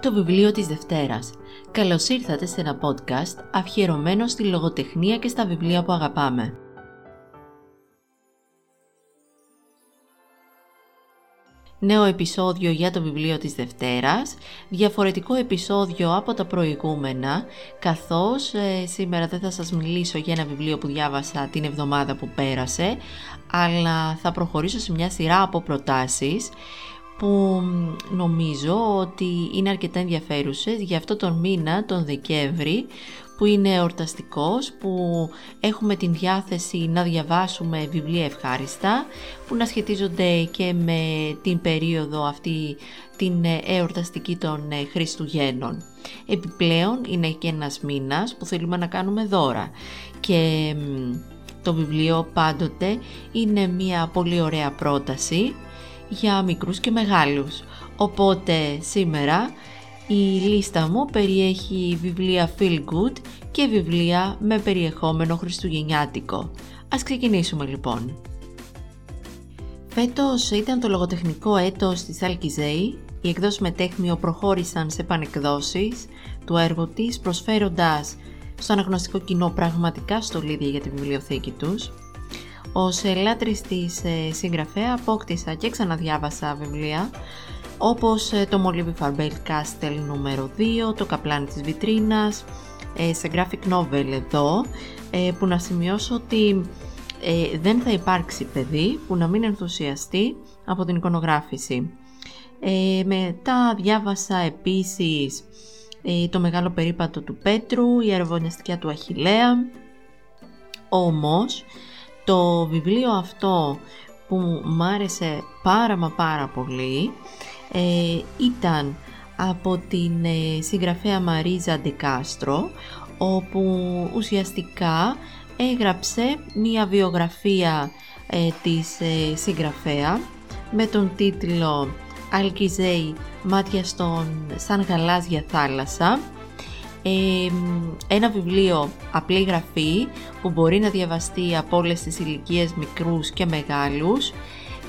το βιβλίο της Δευτέρας. Καλώς ήρθατε σε ένα podcast αφιερωμένο στη λογοτεχνία και στα βιβλία που αγαπάμε. Νέο επεισόδιο για το βιβλίο της Δευτέρας, διαφορετικό επεισόδιο από τα προηγούμενα, καθώς ε, σήμερα δεν θα σας μιλήσω για ένα βιβλίο που διάβασα την εβδομάδα που πέρασε, αλλά θα προχωρήσω σε μια σειρά από προτάσεις που νομίζω ότι είναι αρκετά ενδιαφέρουσες για αυτό τον μήνα, τον Δεκέμβρη, που είναι εορταστικός, που έχουμε την διάθεση να διαβάσουμε βιβλία ευχάριστα, που να σχετίζονται και με την περίοδο αυτή την εορταστική των Χριστουγέννων. Επιπλέον είναι και ένας μήνας που θέλουμε να κάνουμε δώρα και το βιβλίο πάντοτε είναι μια πολύ ωραία πρόταση για μικρούς και μεγάλους. Οπότε σήμερα η λίστα μου περιέχει βιβλία feel good και βιβλία με περιεχόμενο χριστουγεννιάτικο. Ας ξεκινήσουμε λοιπόν. Φέτος ήταν το λογοτεχνικό έτος της Αλκιζέη. Οι εκδόσεις Μετέχνιο προχώρησαν σε πανεκδόσεις του έργου της προσφέροντας στο αναγνωστικό κοινό πραγματικά στολίδια για τη βιβλιοθήκη τους. Ως ελάτρης της ε, συγγραφέα απόκτησα και ξαναδιάβασα βιβλία όπως ε, το Μολύβι Φαρμπέλ Κάστελ νούμερο 2, το Καπλάνι της Βιτρίνας, ε, σε graphic novel εδώ, που να σημειώσω ότι δεν θα υπάρξει παιδί που να μην ενθουσιαστεί από την εικονογράφηση. μετά διάβασα επίσης το Μεγάλο Περίπατο του Πέτρου, η Αεροβονιαστικιά του Αχιλέα, όμως το βιβλίο αυτό που μου άρεσε πάρα μα πάρα πολύ ε, ήταν από την ε, συγγραφέα Μαρίζα Ντεκάστρο όπου ουσιαστικά έγραψε μία βιογραφία ε, της ε, συγγραφέα με τον τίτλο «Αλκιζέη μάτια στον σαν γαλάζια θάλασσα» ένα βιβλίο απλή γραφή που μπορεί να διαβαστεί από όλες τις ηλικίες μικρούς και μεγάλους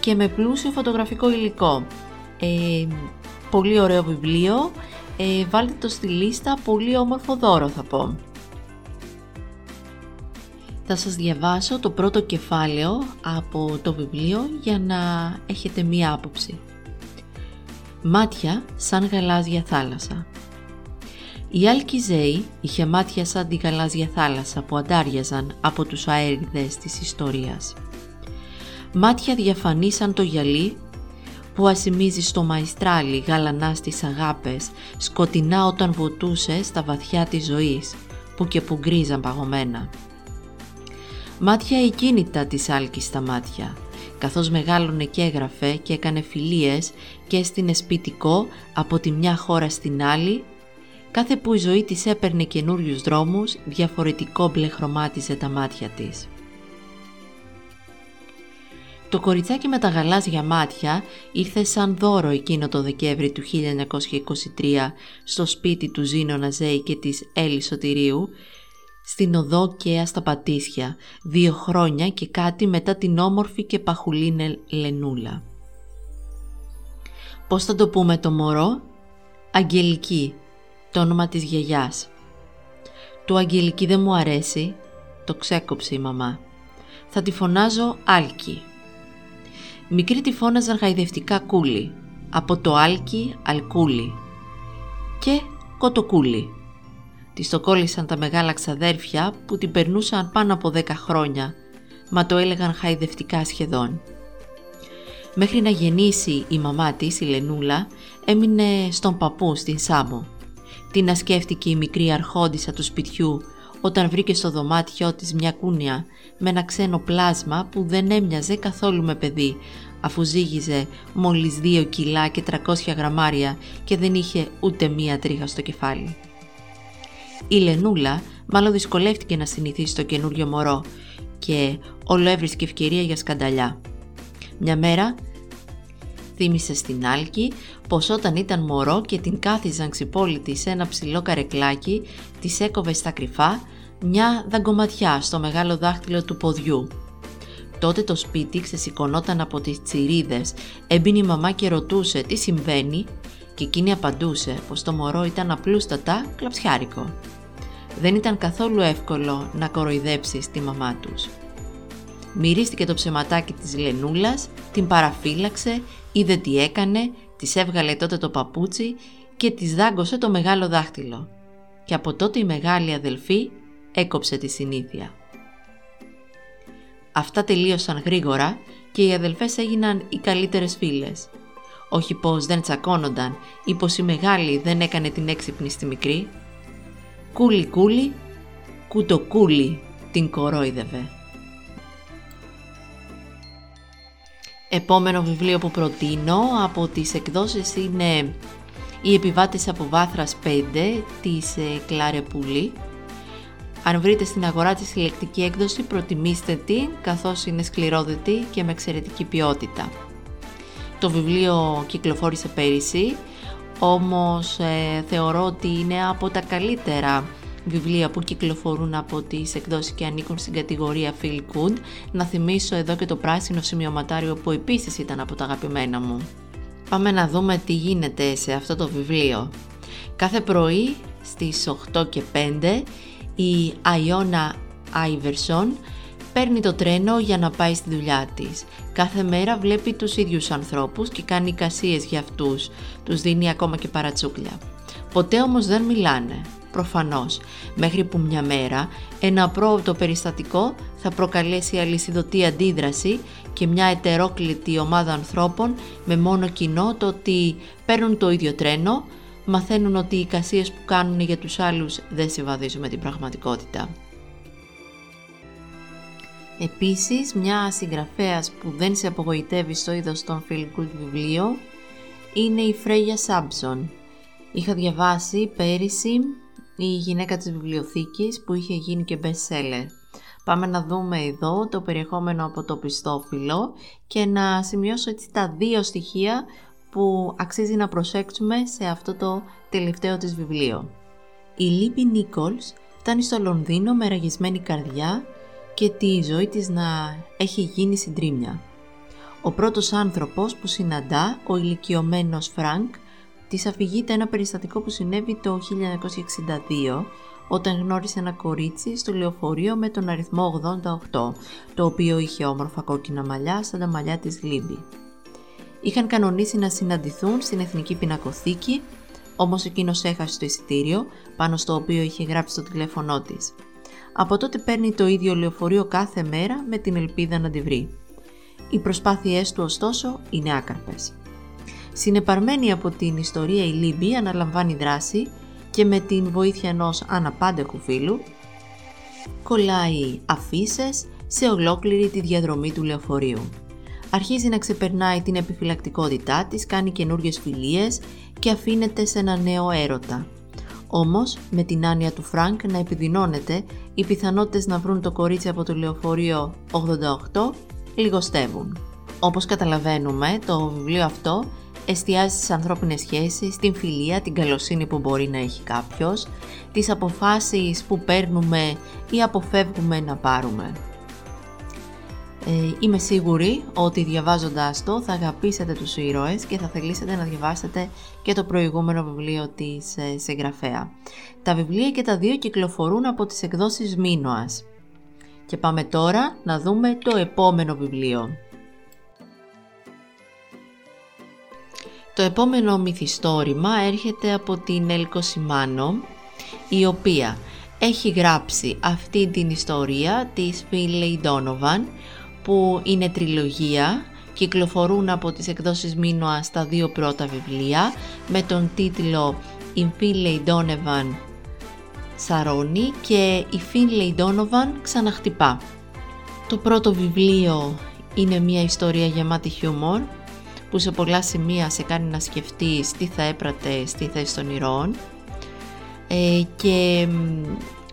και με πλούσιο φωτογραφικό υλικό. πολύ ωραίο βιβλίο, ε, βάλτε το στη λίστα, πολύ όμορφο δώρο θα πω. Θα σας διαβάσω το πρώτο κεφάλαιο από το βιβλίο για να έχετε μία άποψη. Μάτια σαν γαλάζια θάλασσα. Η Αλκιζέη είχε μάτια σαν την γαλάζια θάλασσα που αντάριαζαν από τους αέριδες της ιστορίας. Μάτια διαφανή σαν το γυαλί που ασημίζει στο μαϊστράλι γαλανάς στις αγάπες, σκοτεινά όταν βοτούσε στα βαθιά της ζωής, που και που γκρίζαν παγωμένα. Μάτια εκίνητα της Άλκης στα μάτια, καθώς μεγάλωνε και έγραφε και έκανε φιλίες και έστεινε σπιτικό από τη μια χώρα στην άλλη Κάθε που η ζωή της έπαιρνε καινούριους δρόμους, διαφορετικό μπλε χρωμάτιζε τα μάτια της. Το κοριτσάκι με τα γαλάζια μάτια ήρθε σαν δώρο εκείνο το Δεκέμβρη του 1923 στο σπίτι του Ζήνο Ναζέη και της Έλλης Σωτηρίου, στην οδό Κέα στα Πατήσια, δύο χρόνια και κάτι μετά την όμορφη και παχουλίνε Λενούλα. Πώς θα το πούμε το μωρό; Αγγελική, το όνομα της γιαγιάς. «Του Αγγελική δεν μου αρέσει», το ξέκοψε η μαμά. «Θα τη φωνάζω Άλκη». Μικρή τη φώναζαν χαϊδευτικά κούλι, από το Άλκη Αλκούλι και Κοτοκούλι. Της το κόλλησαν τα μεγάλα ξαδέρφια που την περνούσαν πάνω από δέκα χρόνια, μα το έλεγαν χαϊδευτικά σχεδόν. Μέχρι να γεννήσει η μαμά της, η Λενούλα, έμεινε στον παππού στην Σάμο τι να σκέφτηκε η μικρή αρχόντισσα του σπιτιού όταν βρήκε στο δωμάτιό της μια κούνια με ένα ξένο πλάσμα που δεν έμοιαζε καθόλου με παιδί αφού ζύγιζε μόλις δύο κιλά και 300 γραμμάρια και δεν είχε ούτε μία τρίχα στο κεφάλι. Η Λενούλα μάλλον δυσκολεύτηκε να συνηθίσει το καινούριο μωρό και όλο έβρισκε ευκαιρία για σκανταλιά. Μια μέρα Θύμισε στην Άλκη πως όταν ήταν μωρό και την κάθιζαν ξυπόλυτη σε ένα ψηλό καρεκλάκι, της έκοβε στα κρυφά μια δαγκωματιά στο μεγάλο δάχτυλο του ποδιού. Τότε το σπίτι ξεσηκωνόταν από τις τσιρίδες, έμπαινε η μαμά και ρωτούσε τι συμβαίνει και εκείνη απαντούσε πως το μωρό ήταν απλούστατα κλαψιάρικο. Δεν ήταν καθόλου εύκολο να κοροϊδέψει τη μαμά τους. Μυρίστηκε το ψεματάκι της Λενούλας, την παραφύλαξε, είδε τι έκανε, της έβγαλε τότε το παπούτσι και της δάγκωσε το μεγάλο δάχτυλο. Και από τότε η μεγάλη αδελφή έκοψε τη συνήθεια. Αυτά τελείωσαν γρήγορα και οι αδελφές έγιναν οι καλύτερες φίλες. Όχι πως δεν τσακώνονταν ή πως η μεγάλη δεν έκανε την έξυπνη στη μικρή. Κούλι κούλι, κουτοκούλι την κορόιδευε. Επόμενο βιβλίο που προτείνω από τις εκδόσεις είναι «Οι επιβάτες από Βάθρας 5» της ε, Κλάρε Πουλή. Αν βρείτε στην αγορά της συλλεκτική έκδοση προτιμήστε την καθώς είναι σκληρόδετη και με εξαιρετική ποιότητα. Το βιβλίο κυκλοφόρησε πέρυσι, όμως ε, θεωρώ ότι είναι από τα καλύτερα βιβλία που κυκλοφορούν από τις εκδόσεις και ανήκουν στην κατηγορία Feel Good. Να θυμίσω εδώ και το πράσινο σημειωματάριο που επίσης ήταν από τα αγαπημένα μου. Πάμε να δούμε τι γίνεται σε αυτό το βιβλίο. Κάθε πρωί στις 8 και 5 η Αιώνα Άιβερσον παίρνει το τρένο για να πάει στη δουλειά της. Κάθε μέρα βλέπει τους ίδιους ανθρώπους και κάνει κασίες για αυτούς, τους δίνει ακόμα και παρατσούκλια. Ποτέ όμως δεν μιλάνε προφανώς, μέχρι που μια μέρα ένα απρόοπτο περιστατικό θα προκαλέσει αλυσιδωτή αντίδραση και μια ετερόκλητη ομάδα ανθρώπων με μόνο κοινό το ότι παίρνουν το ίδιο τρένο, μαθαίνουν ότι οι εικασίες που κάνουν για τους άλλους δεν συμβαδίζουν με την πραγματικότητα. Επίσης, μια συγγραφέας που δεν σε απογοητεύει στο είδος των Feel Good βιβλίο είναι η Φρέγια Σάμπσον. Είχα διαβάσει πέρυσι η γυναίκα της βιβλιοθήκης που είχε γίνει και best seller. Πάμε να δούμε εδώ το περιεχόμενο από το οπισθόφυλλο και να σημειώσω έτσι τα δύο στοιχεία που αξίζει να προσέξουμε σε αυτό το τελευταίο της βιβλίο. Η Λίμπι Νίκολς φτάνει στο Λονδίνο με ραγισμένη καρδιά και τη ζωή της να έχει γίνει συντρίμμια. Ο πρώτος άνθρωπος που συναντά, ο ηλικιωμένος Φρανκ, της αφηγείται ένα περιστατικό που συνέβη το 1962 όταν γνώρισε ένα κορίτσι στο λεωφορείο με τον αριθμό 88, το οποίο είχε όμορφα κόκκινα μαλλιά σαν τα μαλλιά της Λίμπη. Είχαν κανονίσει να συναντηθούν στην Εθνική Πινακοθήκη, όμως εκείνος έχασε το εισιτήριο πάνω στο οποίο είχε γράψει το τηλέφωνό της. Από τότε παίρνει το ίδιο λεωφορείο κάθε μέρα με την ελπίδα να τη βρει. Οι προσπάθειές του ωστόσο είναι άκαρπες. Συνεπαρμένη από την ιστορία η Λίμπη αναλαμβάνει δράση και με την βοήθεια ενός αναπάντεχου φίλου κολλάει αφίσες σε ολόκληρη τη διαδρομή του λεωφορείου. Αρχίζει να ξεπερνάει την επιφυλακτικότητά της, κάνει καινούριες φιλίες και αφήνεται σε ένα νέο έρωτα. Όμως, με την άνοια του Φρανκ να επιδεινώνεται, οι πιθανότητες να βρουν το κορίτσι από το λεωφορείο 88 λιγοστεύουν. Όπως καταλαβαίνουμε, το βιβλίο αυτό εστιάζει στις ανθρώπινες σχέσεις, την φιλία, την καλοσύνη που μπορεί να έχει κάποιος, τις αποφάσεις που παίρνουμε ή αποφεύγουμε να πάρουμε. Ε, είμαι σίγουρη ότι διαβάζοντάς το θα αγαπήσετε τους ήρωες και θα θελήσετε να διαβάσετε και το προηγούμενο βιβλίο της ε, συγγραφέα. Τα βιβλία και τα δύο κυκλοφορούν από τις εκδόσεις Μίνωας. Και πάμε τώρα να δούμε το επόμενο βιβλίο. Το επόμενο μυθιστόρημα έρχεται από την Έλκο Σιμάνο, η οποία έχει γράψει αυτή την ιστορία της Φίλεϊ Donovan, που είναι τριλογία, κυκλοφορούν από τις εκδόσεις Μίνωα στα δύο πρώτα βιβλία, με τον τίτλο «Η Φίλεϊ Donovan Σαρώνει» και «Η Φίλεϊ Donovan ξαναχτυπά». Το πρώτο βιβλίο είναι μια ιστορία γεμάτη χιούμορ, που σε πολλά σημεία σε κάνει να σκεφτείς τι θα έπρατε στη θέση των ηρώων ε, και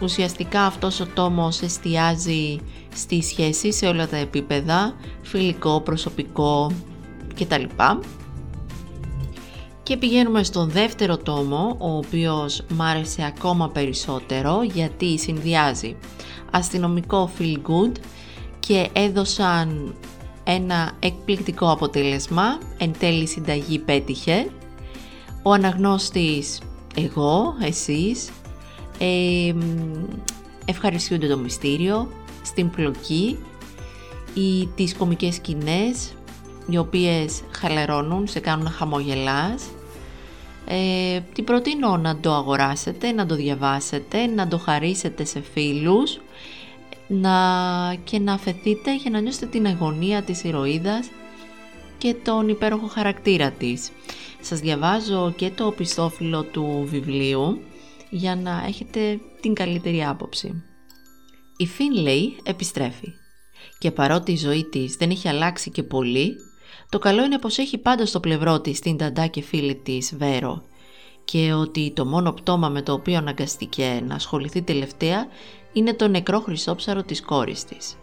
ουσιαστικά αυτός ο τόμος εστιάζει στη σχέση σε όλα τα επίπεδα, φιλικό, προσωπικό κτλ. Και πηγαίνουμε στον δεύτερο τόμο, ο οποίος μ' άρεσε ακόμα περισσότερο γιατί συνδυάζει αστυνομικό feel good και έδωσαν ένα εκπληκτικό αποτέλεσμα, εν τέλει συνταγή πέτυχε. Ο αναγνώστης εγώ, εσείς, ε, ευχαριστούνται το μυστήριο, στην πλοκή ή τις κομικές σκηνές οι οποίες χαλερώνουν, σε κάνουν να χαμογελάς. Ε, την προτείνω να το αγοράσετε, να το διαβάσετε, να το χαρίσετε σε φίλους να, και να αφαιθείτε για να νιώσετε την αγωνία της ηρωίδας και τον υπέροχο χαρακτήρα της. Σας διαβάζω και το οπισθόφυλλο του βιβλίου για να έχετε την καλύτερη άποψη. Η Φίνλεϊ επιστρέφει και παρότι η ζωή της δεν έχει αλλάξει και πολύ, το καλό είναι πως έχει πάντα στο πλευρό της την ταντά και φίλη της Βέρο και ότι το μόνο πτώμα με το οποίο αναγκαστήκε να ασχοληθεί τελευταία είναι το νεκρό χρυσόψαρο της κόρης της.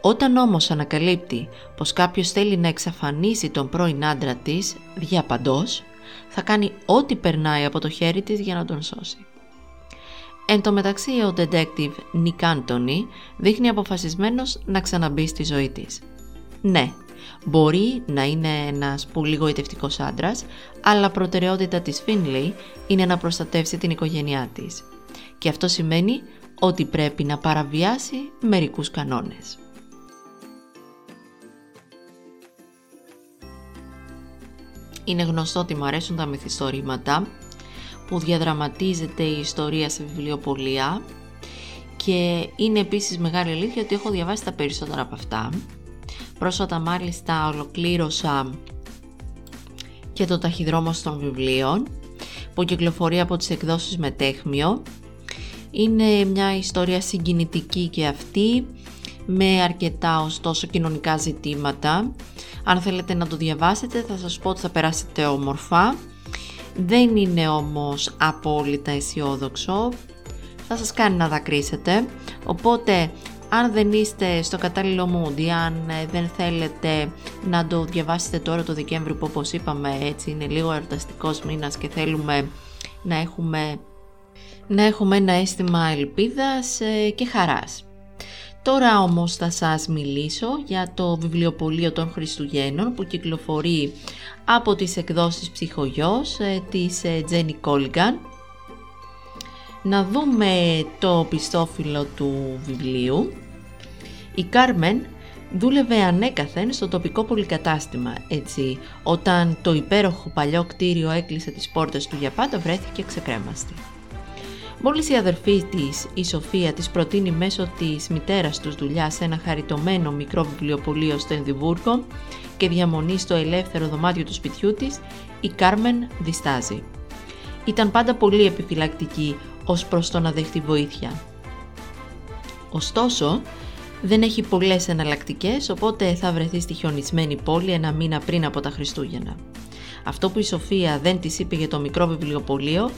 Όταν όμως ανακαλύπτει πως κάποιος θέλει να εξαφανίσει τον πρώην άντρα της διαπαντός, θα κάνει ό,τι περνάει από το χέρι της για να τον σώσει. Εν τω μεταξύ ο detective Nick Anthony δείχνει αποφασισμένος να ξαναμπεί στη ζωή της. Ναι, μπορεί να είναι ένας πολύ γοητευτικός άντρας, αλλά προτεραιότητα της Finlay είναι να προστατεύσει την οικογένειά της. Και αυτό σημαίνει ότι πρέπει να παραβιάσει μερικούς κανόνες. Είναι γνωστό ότι μου αρέσουν τα μυθιστορήματα που διαδραματίζεται η ιστορία σε βιβλιοπολία και είναι επίσης μεγάλη αλήθεια ότι έχω διαβάσει τα περισσότερα από αυτά. Πρόσφατα μάλιστα ολοκλήρωσα και το ταχυδρόμος των βιβλίων που κυκλοφορεί από τις εκδόσεις Μετέχμιο. Είναι μια ιστορία συγκινητική και αυτή με αρκετά ωστόσο κοινωνικά ζητήματα. Αν θέλετε να το διαβάσετε θα σας πω ότι θα περάσετε όμορφα. Δεν είναι όμως απόλυτα αισιόδοξο. Θα σας κάνει να δακρύσετε. Οπότε αν δεν είστε στο κατάλληλο mood ή αν ε, δεν θέλετε να το διαβάσετε τώρα το Δεκέμβρη που όπως είπαμε έτσι είναι λίγο εορταστικός μήνας και θέλουμε να έχουμε, να έχουμε ένα αίσθημα ελπίδας ε, και χαράς. Τώρα όμως θα σας μιλήσω για το βιβλιοπωλείο των Χριστουγέννων που κυκλοφορεί από τις εκδόσεις Ψυχογιός ε, της Τζένι Κόλγκαν. Να δούμε το πιστόφυλλο του βιβλίου. Η Κάρμεν δούλευε ανέκαθεν στο τοπικό πολυκατάστημα, έτσι όταν το υπέροχο παλιό κτίριο έκλεισε τις πόρτες του για πάντα βρέθηκε ξεκρέμαστη. Μόλις η αδερφή της, η Σοφία, της προτείνει μέσω της μητέρας τους δουλειά σε ένα χαριτωμένο μικρό βιβλιοπωλείο στο Ενδιβούργο και διαμονή στο ελεύθερο δωμάτιο του σπιτιού της, η Κάρμεν διστάζει. Ήταν πάντα πολύ επιφυλακτική ως προς το να δεχτεί βοήθεια. Ωστόσο, δεν έχει πολλές εναλλακτικές, οπότε θα βρεθεί στη χιονισμένη πόλη ένα μήνα πριν από τα Χριστούγεννα. Αυτό που η Σοφία δεν της είπε για το μικρό βιβλιοπωλείο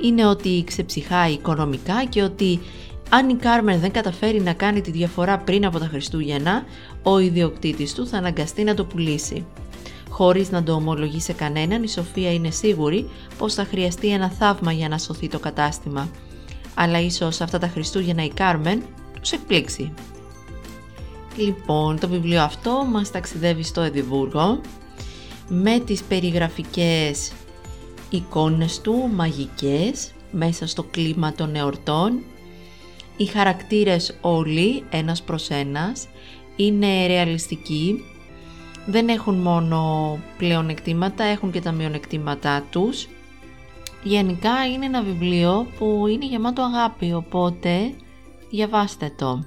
είναι ότι ξεψυχάει οικονομικά και ότι αν η Κάρμεν δεν καταφέρει να κάνει τη διαφορά πριν από τα Χριστούγεννα, ο ιδιοκτήτης του θα αναγκαστεί να το πουλήσει. Χωρίς να το ομολογεί σε κανέναν, η Σοφία είναι σίγουρη πως θα χρειαστεί ένα θαύμα για να σωθεί το κατάστημα. Αλλά ίσως αυτά τα Χριστούγεννα η Κάρμεν τους εκπλήξει. Λοιπόν, το βιβλίο αυτό μας ταξιδεύει στο Εδιμβούργο με τις περιγραφικές εικόνες του μαγικές μέσα στο κλίμα των εορτών. Οι χαρακτήρες όλοι ένας προς ένας είναι ρεαλιστικοί, δεν έχουν μόνο πλεονεκτήματα, έχουν και τα μειονεκτήματά τους. Γενικά είναι ένα βιβλίο που είναι γεμάτο αγάπη, οπότε διαβάστε το.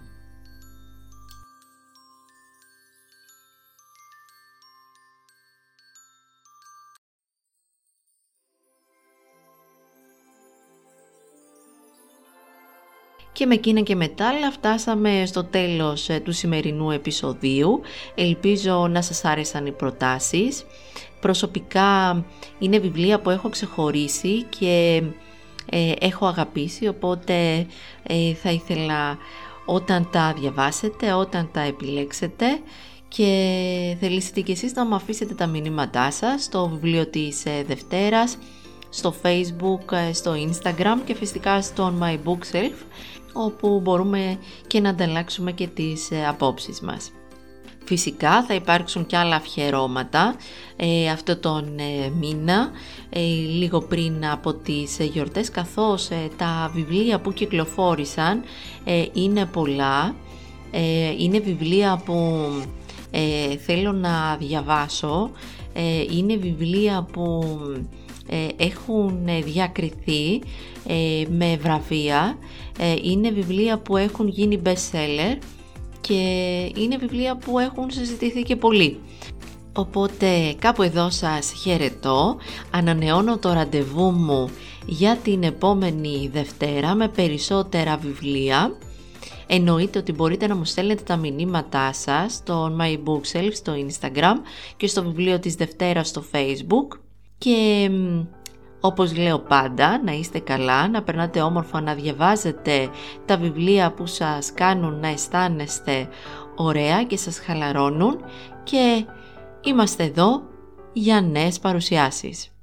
Και με εκείνα και μετά φτάσαμε στο τέλος ε, του σημερινού επεισοδίου. Ελπίζω να σας άρεσαν οι προτάσεις. Προσωπικά είναι βιβλία που έχω ξεχωρίσει και ε, έχω αγαπήσει, οπότε ε, θα ήθελα όταν τα διαβάσετε, όταν τα επιλέξετε και θελήσετε και εσείς να μου αφήσετε τα μηνύματά σας στο βιβλίο της Δευτέρας, στο facebook, στο instagram και φυσικά στο my bookshelf όπου μπορούμε και να ανταλλάξουμε και τις απόψεις μας. Φυσικά θα υπάρξουν και άλλα αφιερώματα ε, αυτό τον ε, μήνα, ε, λίγο πριν από τις γιορτές, καθώς τα βιβλία που κυκλοφόρησαν είναι πολλά. είναι βιβλία που θέλω να διαβάσω, είναι βιβλία που έχουν διακριθεί με βραβεία, είναι βιβλία που έχουν γίνει best seller και είναι βιβλία που έχουν συζητηθεί και πολύ. Οπότε κάπου εδώ σας χαιρετώ, ανανεώνω το ραντεβού μου για την επόμενη Δευτέρα με περισσότερα βιβλία. Εννοείται ότι μπορείτε να μου στέλνετε τα μηνύματά σας στο My Bookshelf στο Instagram και στο βιβλίο της Δευτέρας στο Facebook και όπως λέω πάντα, να είστε καλά, να περνάτε όμορφα, να διαβάζετε τα βιβλία που σας κάνουν να αισθάνεστε ωραία και σας χαλαρώνουν και είμαστε εδώ για νέες παρουσιάσεις.